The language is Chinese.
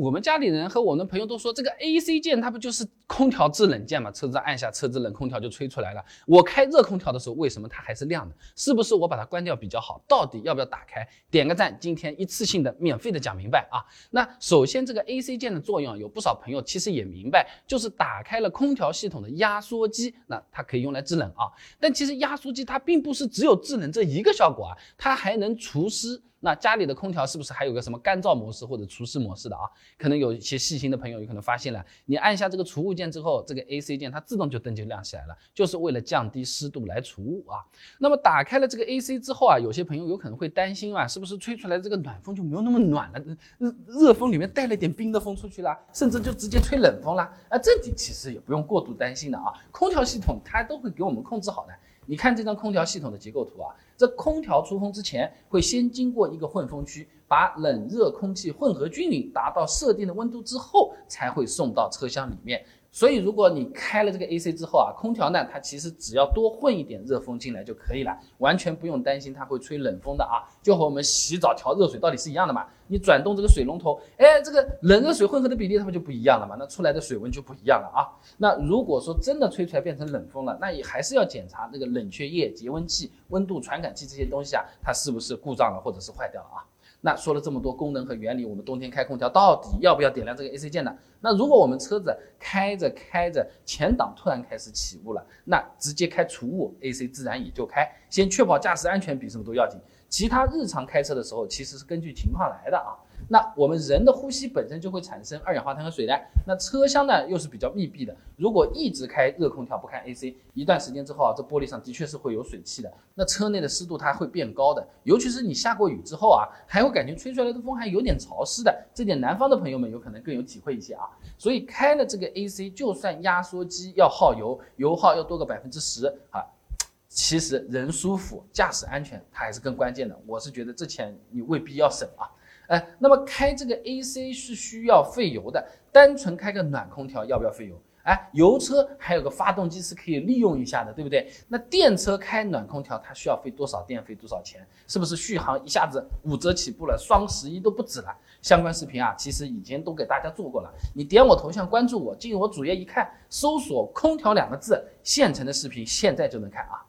我们家里人和我们朋友都说，这个 AC 键它不就是空调制冷键吗？车子按下，车子冷空调就吹出来了。我开热空调的时候，为什么它还是亮的？是不是我把它关掉比较好？到底要不要打开？点个赞，今天一次性的免费的讲明白啊！那首先这个 AC 键的作用，有不少朋友其实也明白，就是打开了空调系统的压缩机，那它可以用来制冷啊。但其实压缩机它并不是只有制冷这一个效果啊，它还能除湿。那家里的空调是不是还有个什么干燥模式或者除湿模式的啊？可能有一些细心的朋友有可能发现了，你按下这个除雾键之后，这个 AC 键它自动就灯就亮起来了，就是为了降低湿度来除雾啊。那么打开了这个 AC 之后啊，有些朋友有可能会担心啊，是不是吹出来这个暖风就没有那么暖了？热热风里面带了点冰的风出去了，甚至就直接吹冷风了？啊，这里其实也不用过度担心的啊，空调系统它都会给我们控制好的。你看这张空调系统的结构图啊，这空调出风之前会先经过一个混风区，把冷热空气混合均匀，达到设定的温度之后，才会送到车厢里面。所以，如果你开了这个 AC 之后啊，空调呢，它其实只要多混一点热风进来就可以了，完全不用担心它会吹冷风的啊，就和我们洗澡调热水到底是一样的嘛。你转动这个水龙头，哎，这个冷热水混合的比例它不就不一样了嘛，那出来的水温就不一样了啊。那如果说真的吹出来变成冷风了，那也还是要检查这个冷却液、节温器、温度传感器这些东西啊，它是不是故障了或者是坏掉了啊？那说了这么多功能和原理，我们冬天开空调到底要不要点亮这个 AC 键呢？那如果我们车子开着开着前挡突然开始起雾了，那直接开除雾，AC 自然也就开。先确保驾驶安全比什么都要紧。其他日常开车的时候，其实是根据情况来的啊。那我们人的呼吸本身就会产生二氧化碳和水的，那车厢呢又是比较密闭的，如果一直开热空调不开 AC，一段时间之后啊，这玻璃上的确是会有水汽的，那车内的湿度它会变高的，尤其是你下过雨之后啊，还会感觉吹出来的风还有点潮湿的，这点南方的朋友们有可能更有体会一些啊。所以开了这个 AC，就算压缩机要耗油，油耗要多个百分之十啊。其实人舒服，驾驶安全，它还是更关键的。我是觉得这钱你未必要省啊。哎，那么开这个 AC 是需要费油的，单纯开个暖空调要不要费油？哎，油车还有个发动机是可以利用一下的，对不对？那电车开暖空调它需要费多少电费多少钱？是不是续航一下子五折起步了，双十一都不止了？相关视频啊，其实已经都给大家做过了。你点我头像关注我，进我主页一看，搜索空调两个字，现成的视频现在就能看啊。